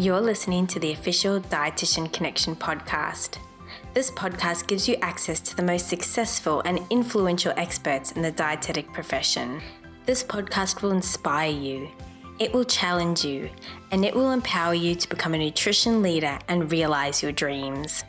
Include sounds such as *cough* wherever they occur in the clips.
You're listening to the official Dietitian Connection podcast. This podcast gives you access to the most successful and influential experts in the dietetic profession. This podcast will inspire you, it will challenge you, and it will empower you to become a nutrition leader and realize your dreams.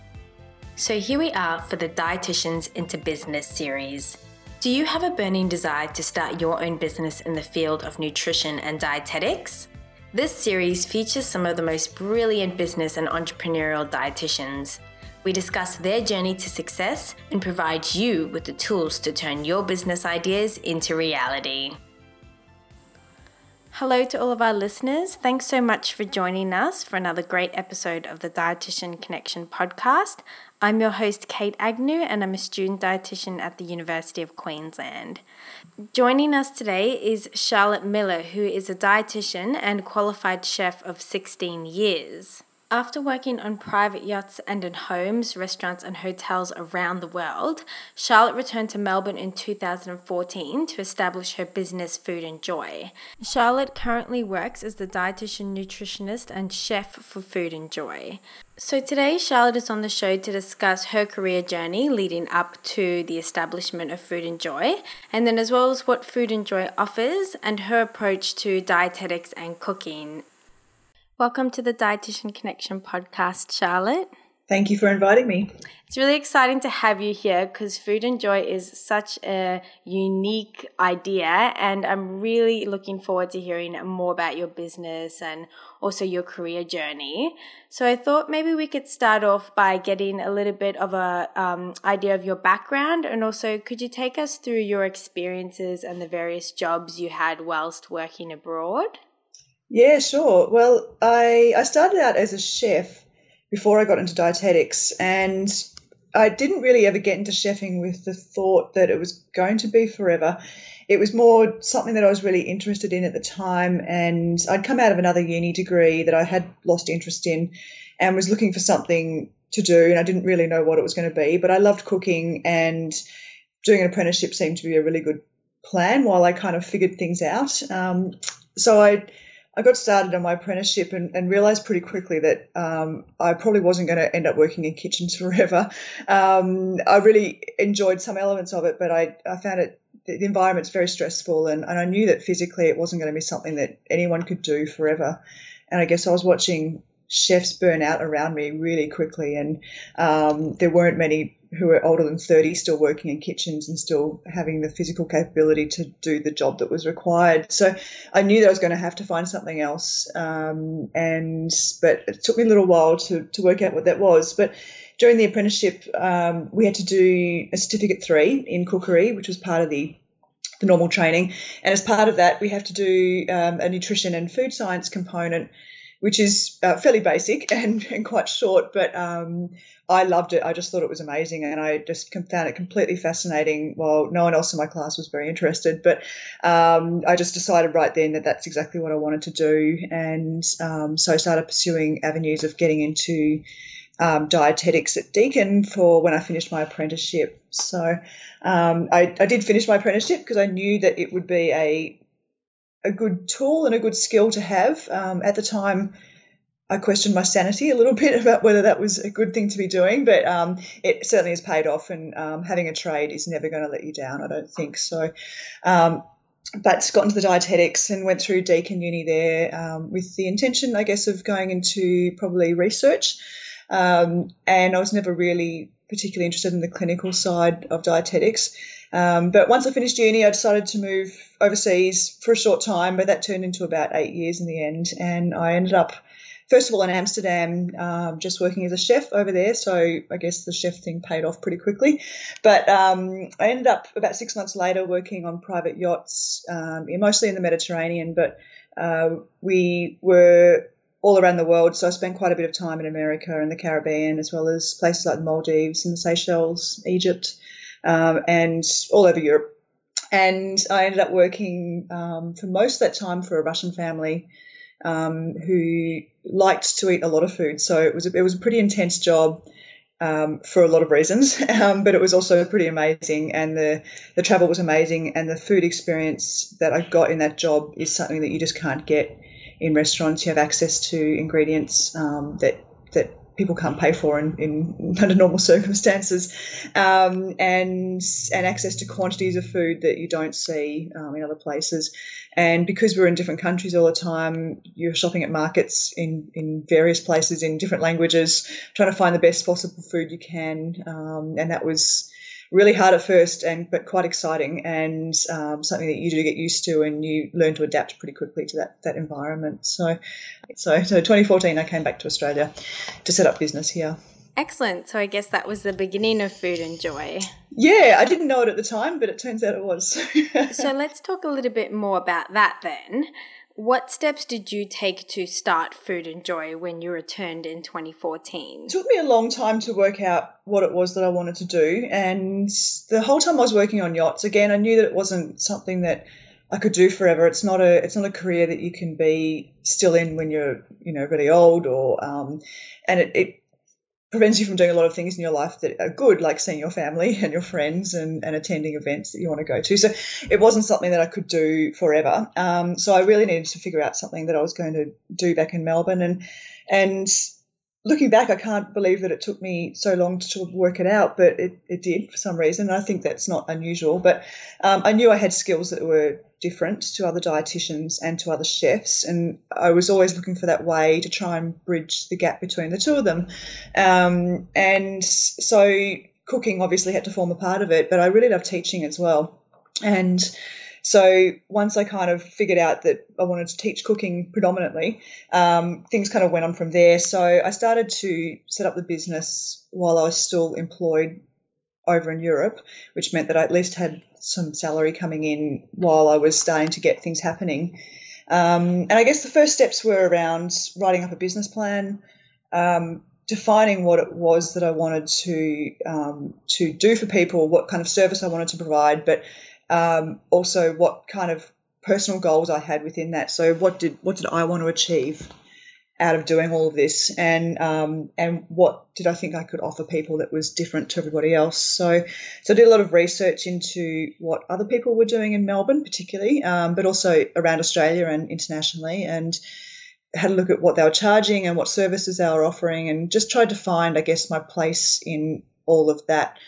So, here we are for the Dietitians into Business series. Do you have a burning desire to start your own business in the field of nutrition and dietetics? This series features some of the most brilliant business and entrepreneurial dietitians. We discuss their journey to success and provide you with the tools to turn your business ideas into reality. Hello to all of our listeners. Thanks so much for joining us for another great episode of the Dietitian Connection podcast. I'm your host, Kate Agnew, and I'm a student dietitian at the University of Queensland. Joining us today is Charlotte Miller, who is a dietitian and qualified chef of 16 years. After working on private yachts and in homes, restaurants, and hotels around the world, Charlotte returned to Melbourne in 2014 to establish her business Food and Joy. Charlotte currently works as the dietitian, nutritionist, and chef for Food and Joy. So today, Charlotte is on the show to discuss her career journey leading up to the establishment of Food and Joy, and then as well as what Food and Joy offers and her approach to dietetics and cooking. Welcome to the Dietitian Connection podcast, Charlotte. Thank you for inviting me. It's really exciting to have you here because Food and Joy is such a unique idea, and I'm really looking forward to hearing more about your business and also your career journey. So I thought maybe we could start off by getting a little bit of a um, idea of your background, and also could you take us through your experiences and the various jobs you had whilst working abroad? Yeah, sure. Well, I I started out as a chef before I got into dietetics, and I didn't really ever get into chefing with the thought that it was going to be forever. It was more something that I was really interested in at the time, and I'd come out of another uni degree that I had lost interest in, and was looking for something to do, and I didn't really know what it was going to be. But I loved cooking, and doing an apprenticeship seemed to be a really good plan while I kind of figured things out. Um, so I I got started on my apprenticeship and, and realized pretty quickly that um, I probably wasn't going to end up working in kitchens *laughs* forever. Um, I really enjoyed some elements of it, but I, I found it the environment's very stressful, and, and I knew that physically it wasn't going to be something that anyone could do forever. And I guess I was watching chefs burn out around me really quickly, and um, there weren't many who were older than 30 still working in kitchens and still having the physical capability to do the job that was required. So I knew that I was going to have to find something else. Um, and but it took me a little while to, to work out what that was. But during the apprenticeship, um, we had to do a certificate three in cookery, which was part of the the normal training. And as part of that, we have to do um, a nutrition and food science component which is uh, fairly basic *laughs* and, and quite short, but um, I loved it. I just thought it was amazing, and I just found it completely fascinating. While no one else in my class was very interested, but um, I just decided right then that that's exactly what I wanted to do, and um, so I started pursuing avenues of getting into um, dietetics at Deakin for when I finished my apprenticeship. So um, I, I, did finish my apprenticeship because I knew that it would be a a good tool and a good skill to have. Um, at the time, I questioned my sanity a little *laughs* bit about whether that was a good thing to be doing, but um, it certainly has paid off. And um, having a trade is never going to let you down, I don't think. So, um, but got into the dietetics and went through Deakin Uni there um, with the intention, I guess, of going into probably research. Um, and I was never really particularly interested in the clinical side of dietetics. Um, but once I finished uni, I decided to move overseas for a short time, but that turned into about eight years in the end. And I ended up, first of all, in Amsterdam, um, just working as a chef over there. So I guess the chef thing paid off pretty quickly. But um, I ended up about six months later working on private yachts, um, mostly in the Mediterranean, but uh, we were all around the world. So I spent quite a bit of time in America and the Caribbean, as well as places like the Maldives and the Seychelles, Egypt um, and all over Europe. And I ended up working um, for most of that time for a Russian family um, who liked to eat a lot of food. So it was a, it was a pretty intense job. Um, for a lot of reasons, *laughs* um, but it was also pretty amazing, and the the travel was amazing, and the food experience that I got in that job is something that you just can't get in restaurants. You have access to ingredients um, that that people can't pay for in, in under normal circumstances, um, and and access to quantities of food that you don't see um, in other places. And because we're in different countries all the time, you're shopping at markets in in various places in different languages, trying to find the best possible food you can. Um, and that was really hard at first, and but quite exciting, and um, something that you do get used to, and you learn to adapt pretty quickly to that that environment. So, so so 2014, I came back to Australia to set up business here. Excellent. So I guess that was the beginning of Food and Joy. Yeah, I didn't know it at the time, but it turns out it was. *laughs* so let's talk a little bit more about that then. What steps did you take to start Food and Joy when you returned in 2014? It took me a long time to work out what it was that I wanted to do. And the whole time I was working on yachts, again, I knew that it wasn't something that I could do forever. It's not a it's not a career that you can be still in when you're you know really old or um, and it, it prevents you from doing a lot of things in your life that are good, like seeing your family *laughs* and your friends and, and attending events that you want to go to. So it wasn't something that I could do forever. Um, so I really needed to figure out something that I was going to do back in Melbourne. And and looking back, I can't believe that it took me so long to work it out, but it, it did for some reason. And I think that's not unusual. But um, I knew I had skills that were different to other dietitians and to other chefs, and I was always looking for that way to try and bridge the gap between the two of them. Um, and so cooking obviously had to form a part of it, but I really love teaching as well. And so once I kind of figured out that I wanted to teach cooking predominantly, um, things kind of went on from there. So I started to set up the business while I was still employed over in Europe, which meant that I at least had some salary coming in while I was starting to get things happening. Um, and I guess the first steps were around writing up a business plan, um, defining what it was that I wanted to um, to do for people, what kind of service I wanted to provide, but um, also what kind of personal goals I had within that. So what did what did I want to achieve out of doing all of this, and um, and what did I think I could offer people that was different to everybody else? So so I did a lot of research into what other people were doing in Melbourne, particularly, um, but also around Australia and internationally, and had a look at what they were charging and what services they were offering, and just tried to find, I guess, my place in all of that,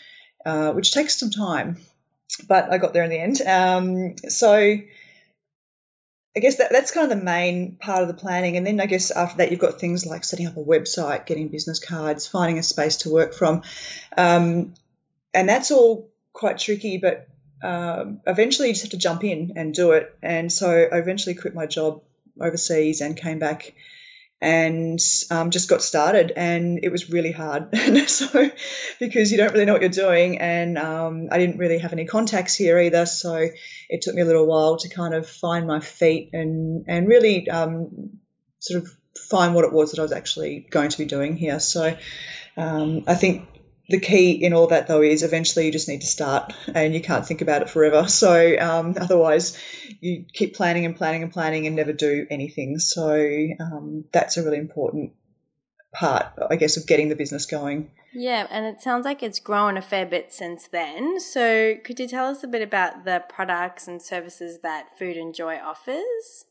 uh, which takes some time but I got there in the end. Um, so I guess that, that's kind of the main part of the planning. And then I guess after that, you've got things like setting up a website, getting business cards, finding a space to work from. Um, and that's all quite tricky, but um, eventually you just have to jump in and do it. And so I eventually quit my job overseas and came back and um, just got started and it was really hard. *laughs* So because you don't really know what you're doing and um, i didn't really have any contacts here either so it took me a little while to kind of find my feet and and really um, sort of find what it was that i was actually going to be doing here. So um, i think the key in all that though is eventually you just need to start and you can't think about it forever. *laughs* So um, otherwise you keep planning and planning and planning and never do anything. So um, that's a really important part i guess of getting the business going. Yeah and it sounds like it's grown a fair bit since then. So could you tell us a bit about the products and services that food and joy offers?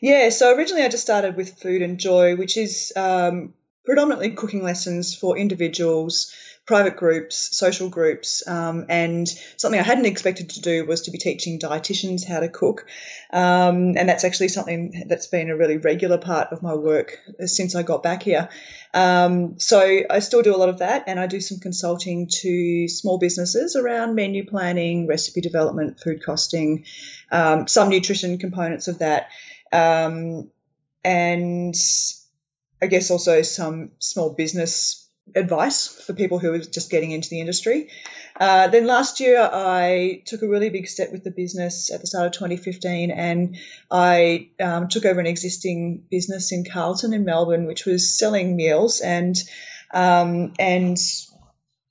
Yeah so originally i just started with food and joy which is um, predominantly cooking lessons for individuals private groups, social groups, um, and something I hadn't expected to do was to be teaching dietitians how to cook. Um, and that's actually something that's been a really regular part of my work since I got back here. Um, so I still do a lot of that, and I do some consulting to small businesses around menu planning, recipe development, food costing, um, some nutrition components of that. Um, and I guess also some small business advice for people who are just getting into the industry. Uh, then last year, I took a really big step with the business at the start of 2015, and I um, took over an existing business in Carlton in Melbourne, which was selling meals and um, and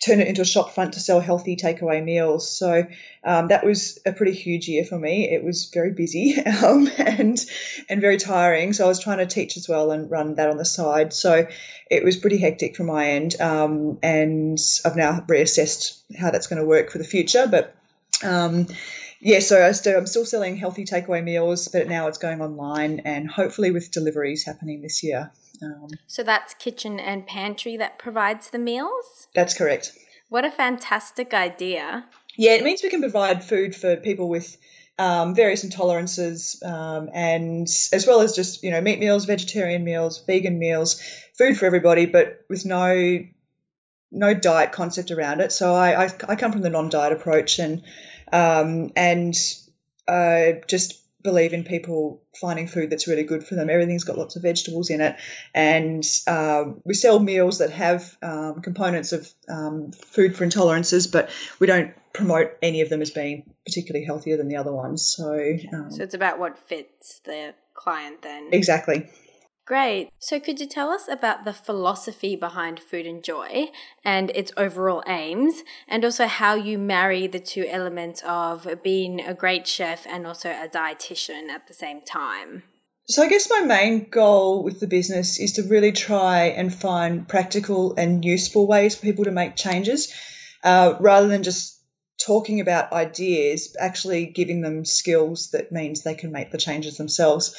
turn it into a shop front to sell healthy takeaway meals. So um, that was a pretty huge year for me. It was very busy *laughs* um, and and very tiring. So I was trying to teach as well and run that on the side. So it was pretty hectic from my end. Um, and I've now reassessed how that's going to work for the future. But um, Yeah, so I still, I'm still selling healthy takeaway meals, but now it's going online and hopefully with deliveries happening this year. Um, so that's kitchen and pantry that provides the meals? That's correct. What a fantastic idea. Yeah, it means we can provide food for people with um, various intolerances, um, and as well as just you know meat meals, vegetarian meals, vegan meals, food for everybody, but with no no diet concept around it. So I I, I come from the non-diet approach, and um, and I just believe in people finding food that's really good for them. Everything's got lots of vegetables in it, and uh, we sell meals that have um, components of um, food for intolerances, but we don't promote any of them as being particularly healthier than the other ones. So, um, so it's about what fits the client then. Exactly. Great. So, could you tell us about the philosophy behind Food and Joy and its overall aims, and also how you marry the two elements of being a great chef and also a dietitian at the same time? So, I guess my main goal with the business is to really try and find practical and useful ways for people to make changes uh, rather than just talking about ideas, actually giving them skills that means they can make the changes themselves.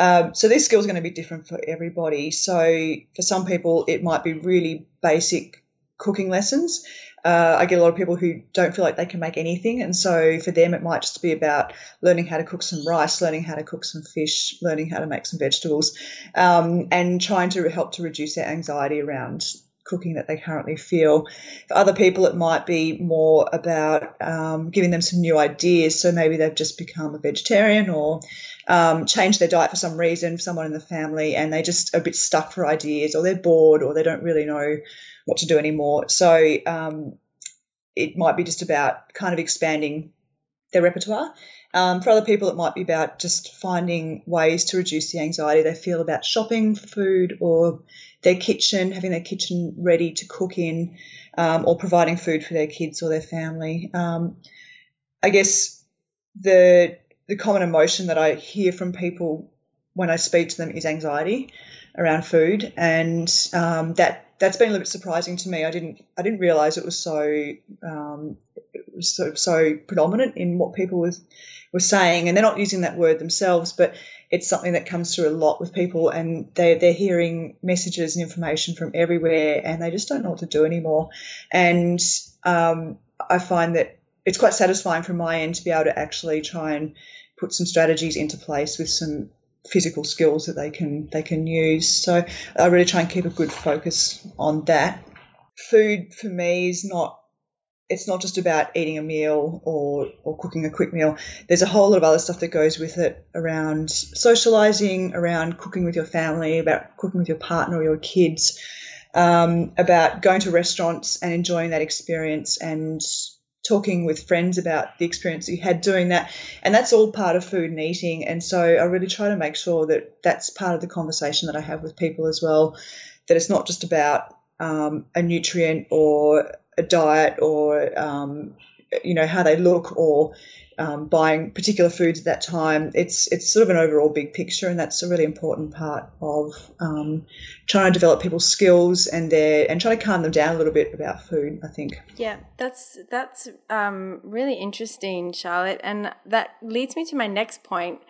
Um, so these skills are going to be different for everybody. So for some people, it might be really basic cooking lessons. Uh, I get a lot of people who don't feel like they can make anything, and so for them, it might just be about learning how to cook some rice, learning how to cook some fish, learning how to make some vegetables, um, and trying to help to reduce their anxiety around cooking that they currently feel. For other people, it might be more about um, giving them some new ideas. So maybe they've just become a vegetarian or um, changed their diet for some reason, someone in the family, and they just a bit stuck for ideas, or they're bored, or they don't really know what to do anymore. So um, it might be just about kind of expanding their repertoire. Um, for other people, it might be about just finding ways to reduce the anxiety they feel about shopping for food or their kitchen, having their kitchen ready to cook in, um, or providing food for their kids or their family. Um, I guess the the common emotion that I hear from people when I speak to them is anxiety around food, and um, that that's been a little bit surprising to me. I didn't I didn't realize it was so of so predominant in what people was were saying, and they're not using that word themselves, but it's something that comes through a lot with people, and they they're hearing messages and information from everywhere, and they just don't know what to do anymore. And um, I find that it's quite satisfying from my end to be able to actually try and put some strategies into place with some physical skills that they can they can use. So I really try and keep a good focus on that. Food for me is not it's not just about eating a meal or or cooking a quick meal. There's a whole lot of other stuff that goes with it around socializing, around cooking with your family, about cooking with your partner or your kids, um, about going to restaurants and enjoying that experience and talking with friends about the experience you had doing that. And that's all part of food and eating. And so I really try to make sure that that's part of the conversation that I have with people as well, that it's not just about um, a nutrient or a diet or, um, you know, how they look or um, buying particular foods at that time. It's it's sort of an overall big picture, and that's a really important part of um, trying to develop people's skills and their and trying to calm them down a little bit about food. I think. Yeah, that's that's um, really interesting, Charlotte, and that leads me to my next point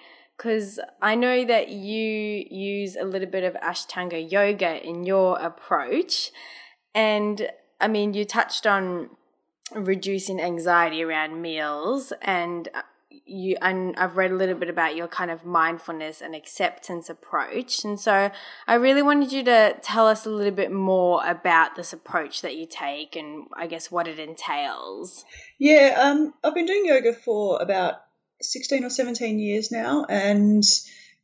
because I know that you use a little bit of Ashtanga yoga in your approach, and I mean you touched on reducing anxiety around meals and uh, you and I've read a little bit about your kind of mindfulness and acceptance approach. And so I really wanted you to tell us a little bit more about this approach that you take and I guess what it entails. Yeah, um, I've been doing yoga for about 16 or 17 years now and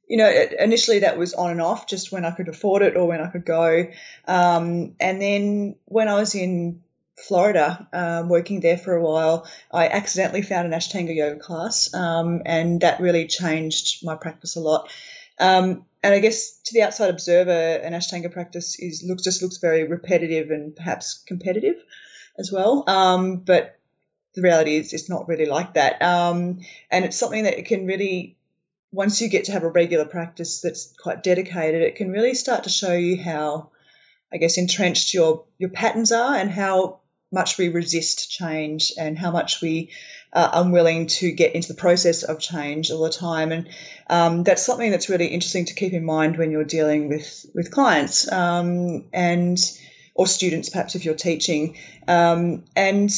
you know, initially that was on and off, just when I could afford it or when I could go. Um, and then when I was in Florida, um, working there for a while, I accidentally found an Ashtanga yoga class, um, and that really changed my practice a lot. Um, and I guess to the outside observer, an Ashtanga practice is looks just looks very repetitive and perhaps competitive as well. Um, but the reality is, it's not really like that. Um, and it's something that it can really, once you get to have a regular practice that's quite dedicated, it can really start to show you how I guess entrenched your your patterns are and how much we resist change and how much we are unwilling to get into the process of change all the time. And um, that's something that's really interesting to keep in mind when you're dealing with with clients um, and or students, perhaps if you're teaching. Um, and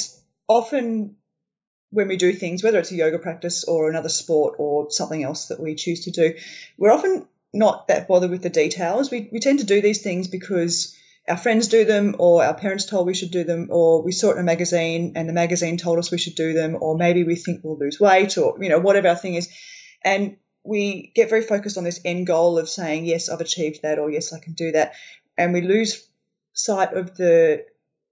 often when we do things, whether it's a yoga practice or another sport or something else that we choose to do, we're often not that bothered with the details. We, we tend to do these things because our friends do them, or our parents told we should do them, or we saw it in a magazine and the magazine told us we should do them, or maybe we think we'll lose weight, or you know whatever our thing is, and we get very focused on this end goal of saying yes, I've achieved that, or yes, I can do that, and we lose sight of the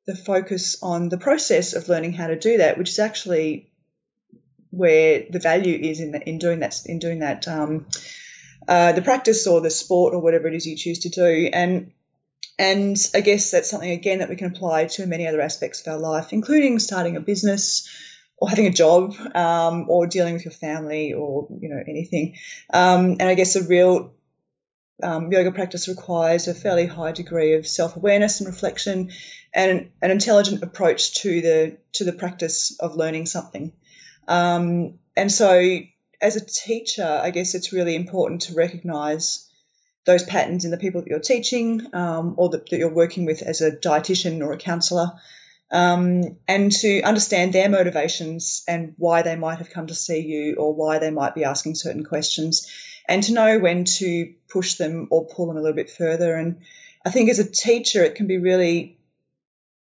the focus on the process of learning how to do that, which is actually where the value is in the, in doing that in doing that um, uh, the practice or the sport or whatever it is you choose to do and and I guess that's something again that we can apply to many other aspects of our life, including starting a business or having a job um, or dealing with your family or you know anything. Um, and I guess a real um, yoga practice requires a fairly high degree of self-awareness and reflection, and an intelligent approach to the to the practice of learning something. Um, and so, as a teacher, I guess it's really important to recognise those patterns in the people that you're teaching um, or that, that, you're working with as a dietitian or a counsellor, um, and to understand their motivations and why they might have come to see you or why they might be asking certain questions, and to know when to push them or pull them a little bit further. And I think as a teacher, it can be really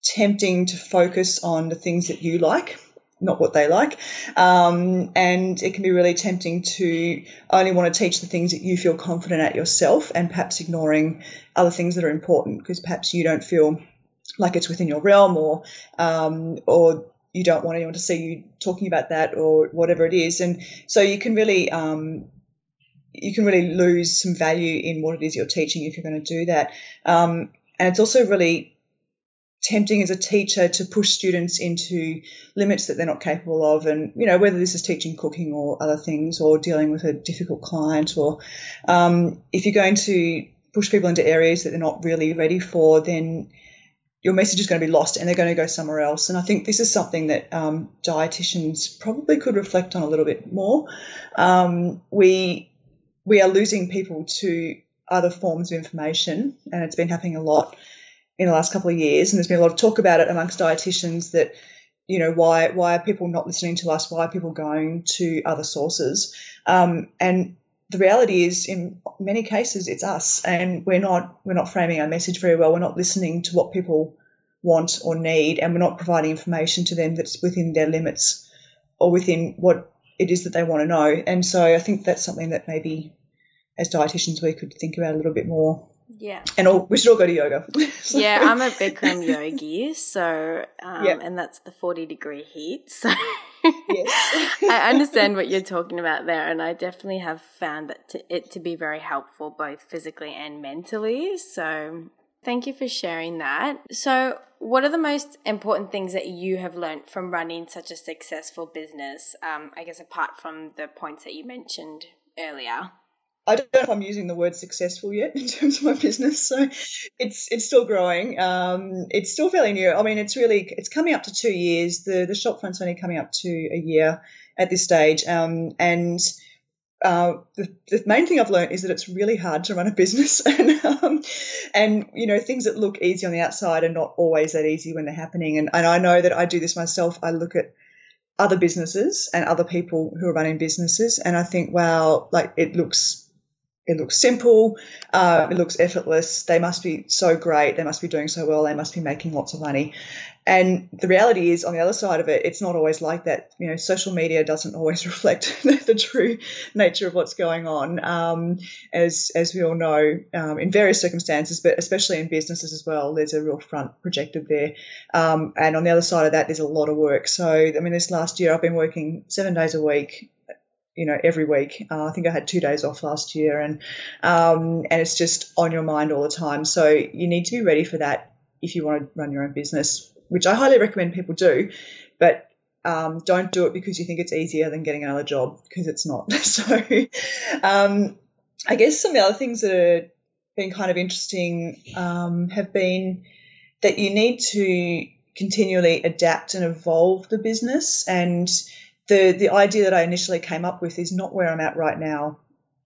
tempting to focus on the things that you like not what they like. Um, and it can be really tempting to only want to teach the things that you feel confident at yourself and perhaps ignoring other things that are important because perhaps you don't feel like it's within your realm or, um, or you don't want anyone to see you talking about that or whatever it is. And so you can really, um, you can really lose some value in what it is you're teaching if you're going to do that. Um, and it's also really tempting as a teacher to push students into limits that they're not capable of and you know whether this is teaching cooking or other things or dealing with a difficult client or um, if you're going to push people into areas that they're not really ready for then your message is going to be lost and they're going to go somewhere else and i think this is something that um, dietitians probably could reflect on a little bit more um, we we are losing people to other forms of information and it's been happening a lot in the last couple of years, and there's been a lot of talk about it amongst dietitians that you know why why are people not listening to us? Why are people going to other sources? Um, and the reality is, in many cases, it's us, and we're not we're not framing our message very well. We're not listening to what people want or need, and we're not providing information to them that's within their limits or within what it is that they want to know. And so, I think that's something that maybe as dietitians we could think about a little bit more. Yeah. And all, we should all go to yoga. *laughs* yeah, I'm a Bikram yogi, so um, yep. and that's the 40 degree heat. So yes. *laughs* I understand what you're talking about there, and I definitely have found that to, it to be very helpful both physically and mentally. So thank you for sharing that. So, what are the most important things that you have learned from running such a successful business? Um, I guess apart from the points that you mentioned earlier. I don't know if I'm using the word successful yet *laughs* in terms of my business. So it's it's still growing. Um, it's still fairly new. I mean, it's really it's coming up to two years. The the shop front's only coming up to a year at this stage. Um, and uh, the, the main thing I've learned is that it's really hard to run a business, *laughs* and um, and you know things that look easy on the outside are not always that easy when they're happening. And and I know that I do this myself. I look at other businesses and other people who are running businesses, and I think, wow, like it looks it looks simple, uh, it looks effortless. They must be so great. They must be doing so well. They must be making lots of money. And the reality is, on the other side of it, it's not always like that. You know, social media doesn't always *laughs* reflect the, true nature of what's going on, um, as as we all know, um, in various circumstances, but especially in businesses as well. There's a real front projected there, um, and on the other side of that, there's a lot of work. So, I mean, this last year, I've been working seven days a week you know, every week. Uh, I think I had two days off last year, and um, and it's just on your mind all the time. So you need to be ready for that if you want to run your own business, which I highly recommend people do. But um, don't do it because you think it's easier than getting another job because it's not. *laughs* so um, I guess some of the other things that have been kind of interesting um, have been that you need to continually adapt and evolve the business and the the idea that I initially came up with is not where I'm at right now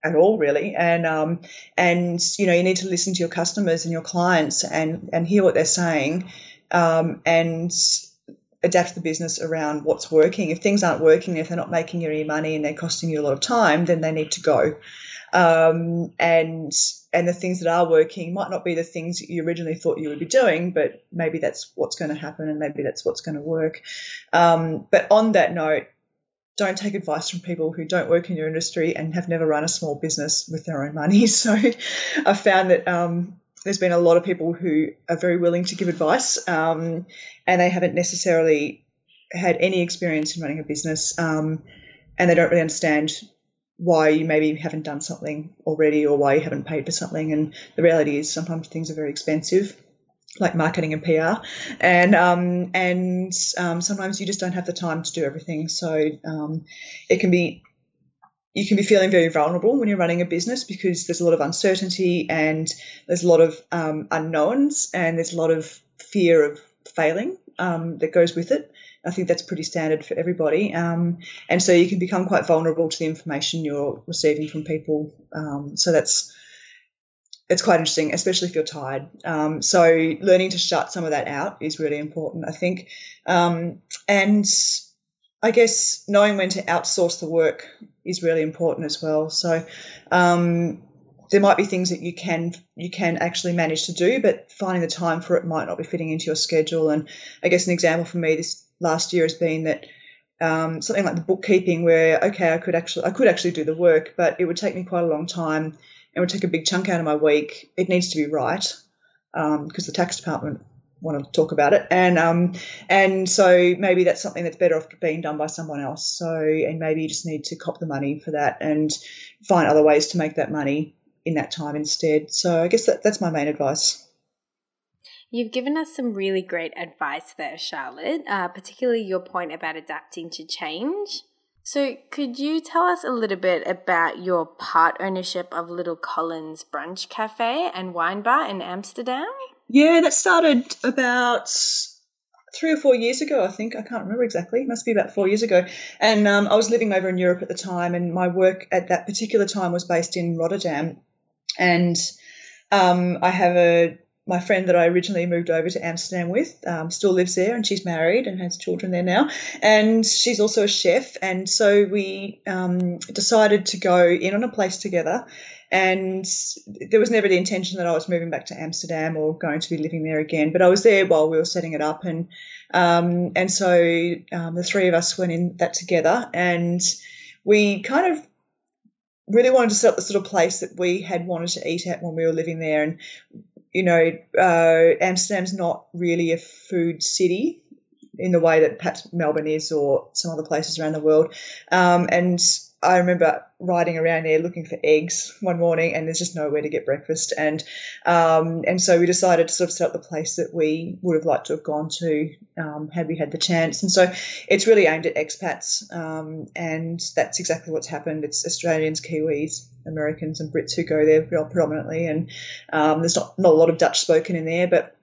at all really and um, and you know you need to listen to your customers and your clients and and hear what they're saying um, and adapt the business around what's working if things aren't working if they're not making you any money and they're costing you a lot of time then they need to go um, and and the things that are working might not be the things you originally thought you would be doing, but maybe that's what's going to happen, and maybe that's what's going to work. Um, but on that note, don't take advice from people who don't work in your industry and have never run a small business with their own money. *laughs* So I've found that um, there's been a lot of people who are very willing to give advice, um, and they haven't necessarily had any experience in running a business, um, and they don't really understand why you maybe haven't done something already or why you haven't paid for something. And the reality is sometimes things are very expensive, like marketing and PR, and um, and um, sometimes you just don't have the time to do everything. So um, it can be you can be feeling very vulnerable when you're running a business because there's a lot of uncertainty and there's a lot of um, unknowns and there's a lot of fear of failing um, that goes with it. I think that's pretty standard for everybody. Um, and so you can become quite vulnerable to the information you're receiving from people. Um, so that's it's quite interesting, especially if you're tired. Um, so learning to shut some of that out is really important, I think. Um, and I guess knowing when to outsource the work is really important as well. So um, there might be things that you can you can actually manage to do, but finding the time for it might not be fitting into your schedule. And I guess an example for me this last year has been that um, something like the bookkeeping, where okay, I could actually I could actually do the work, but it would take me quite a long time and would take a big chunk out of my week. It needs to be right because um, the tax department want to talk about it, and um, and so maybe that's something that's better off being done by someone else. So and maybe you just need to cop the money for that and find other ways to make that money in that time instead. So I guess that, that's my main advice. You've given us some really great advice there, Charlotte, uh, particularly your point about adapting to change. So, could you tell us a little bit about your part ownership of Little Collins Brunch Cafe and Wine Bar in Amsterdam? Yeah, that started about three or four years ago, I think. I can't remember exactly. It must be about four years ago. And um, I was living over in Europe at the time, and my work at that particular time was based in Rotterdam. And um, I have a my friend that I originally moved over to Amsterdam with um, still lives there and she's married and has children there now. And she's also a chef. And so we um, decided to go in on a place together. And there was never the intention that I was moving back to Amsterdam or going to be living there again. But I was there while we were setting it up. And, um, and so um, the three of us went in that together and we kind of really wanted to set up the sort of place that we had wanted to eat at when we were living there. And you know, uh, Amsterdam's not really a food city in the way that perhaps Melbourne is or some other places around the world. Um, and I remember riding around there looking for eggs one morning, and there's just nowhere to get breakfast. And um, and so we decided to sort of set up the place that we would have liked to have gone to um, had we had the chance. And so it's really aimed at expats, um, and that's exactly what's happened. It's Australians, Kiwis, Americans, and Brits who go there predominantly. And um, there's not not a lot of Dutch spoken in there, but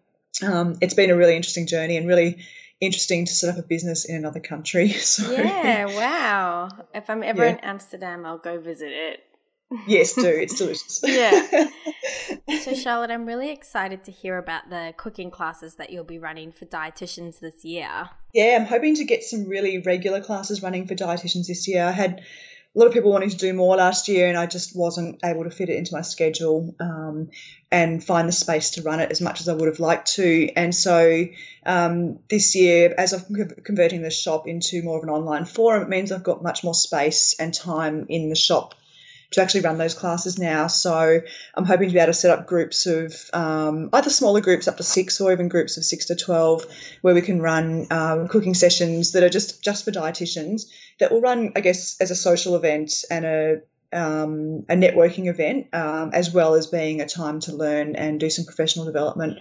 um, it's been a really interesting journey and really interesting to set up a business in another country. *laughs* So yeah, wow. If I'm ever yeah. in Amsterdam, I'll go visit it. yes, do. It's delicious. *laughs* yeah. *laughs* So, Charlotte, I'm really excited to hear about the cooking classes that you'll be running for dietitians this year. Yeah, I'm hoping to get some really regular classes running for dietitians this year. I had a lot of people wanting to do more last year, and I just wasn't able to fit it into my schedule um, and find the space to run it as much as I would have liked to. And so um, this year, as I'm converting the shop into more of an online forum, it means I've got much more space and time in the shop to actually run those classes now. So I'm hoping to be able to set up groups of um, either smaller groups up to six or even groups of six to 12 where we can run um, cooking sessions that are just, just for dietitians that will run, I guess, as a social event and a um, a networking event, um, as well as being a time to learn and do some professional development.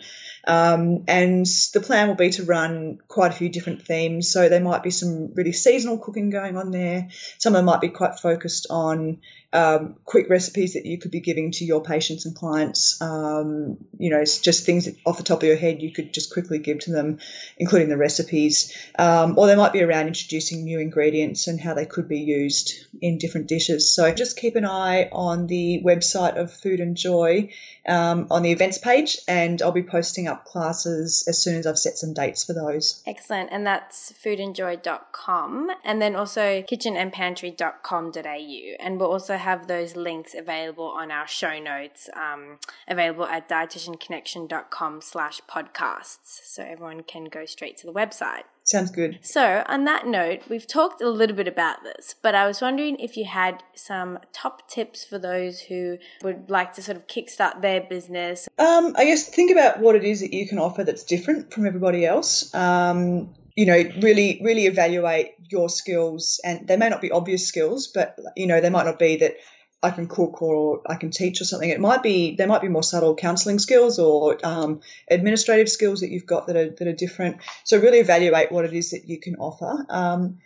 Um, and the plan will be to run quite a few different themes. So there might be some really seasonal cooking going on there. Some of them might be quite focused on um, quick recipes that you could be giving to your patients and clients. Um, you know, it's just things off the top of your head you could just quickly give to them, including the recipes. Um, or they might be around introducing new ingredients and how they could be used in different dishes. So just keep an eye on the website of Food and Joy um, on the events page, and I'll be posting up classes as soon as I've set some dates for those. Excellent. And that's foodandjoy.com and then also kitchenandpantry.com.au. And we'll also have those links available on our show notes, um, available at dietitianconnection.com slash podcasts. So everyone can go straight to the website. Sounds good. So, on that note, we've talked a little bit about this, but I was wondering if you had some top tips for those who would like to sort of kickstart their business. Um, I guess think about what it is that you can offer that's different from everybody else. Um, you know, really, really evaluate your skills, and they may not be obvious skills, but you know, they might not be that I can cook or I can teach or something. It might be there might be more subtle counselling skills or um, administrative skills that you've got that are that are different. So really evaluate what it is that you can offer, um,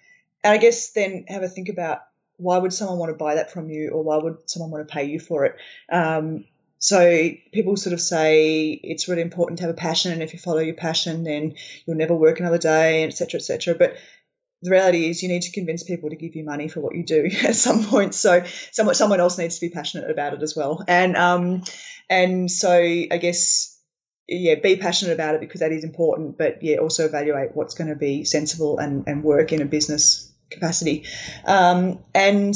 and I guess then have a think about why would someone want to buy that from you or why would someone want to pay you for it. Um, so people sort of say it's really important to have a passion, and if you follow your passion, then you'll never work another day, etc., etc. But the reality is you need to convince people to give you money for what you do *laughs* at some point. So someone someone else needs to be passionate about it as well. And um and so I guess yeah, be passionate about it because that is important, but yeah, also evaluate what's going to be sensible and, and work in a business capacity. Um, and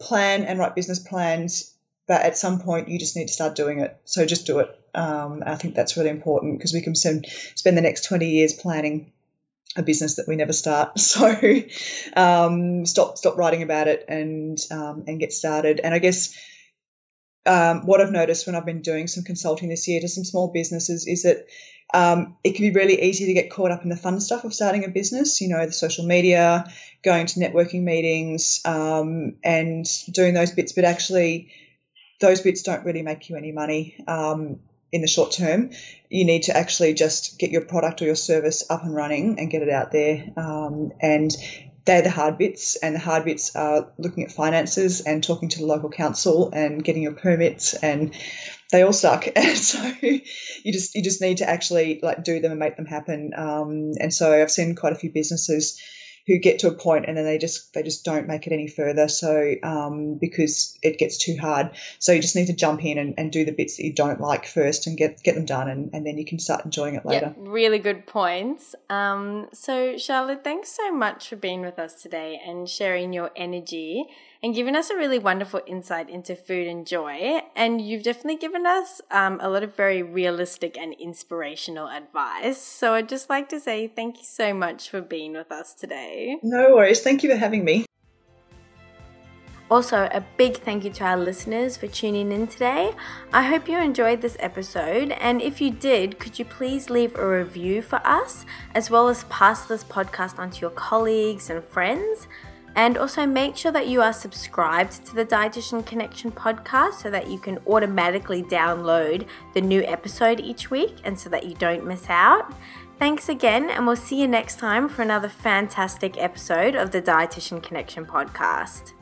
plan and write business plans, but at some point you just need to start doing it. So just do it. Um, I think that's really important because we can spend, spend the next 20 years planning a business that we never start. *laughs* So um, stop stop writing about it and um, and get started. And I guess um, what I've noticed when I've been doing some consulting this year to some small businesses is that um, it can be really easy to get caught up in the fun stuff of starting a business. You know, the social media, going to networking meetings, um, and doing those bits. But actually, those bits don't really make you any money. In the short term, you need to actually just get your product or your service up and running and get it out there. Um, and they're the hard bits, and the hard bits are looking at finances and talking to the local council and getting your permits, and they all suck. *laughs* And so you just you just need to actually like do them and make them happen. Um, and so I've seen quite a few businesses who get to a point and then they just they just don't make it any further. So um, because it gets too hard, so you just need to jump in and, and do the bits that you don't like first and get get them done, and, and then you can start enjoying it later. Yep, really good points. Um, so Charlotte, thanks so much for being with us today and sharing your energy and given us a really wonderful insight into food and joy. And you've definitely given us um, a lot of very realistic and inspirational advice. So I'd just like to say thank you so much for being with us today. No worries. Thank you for having me. Also, a big thank you to our listeners for tuning in today. I hope you enjoyed this episode, and if you did, could you please leave a review for us, as well as pass this podcast on to your colleagues and friends? And also make sure that you are subscribed to the Dietitian Connection podcast so that you can automatically download the new episode each week and so that you don't miss out. Thanks again, and we'll see you next time for another fantastic episode of the Dietitian Connection podcast.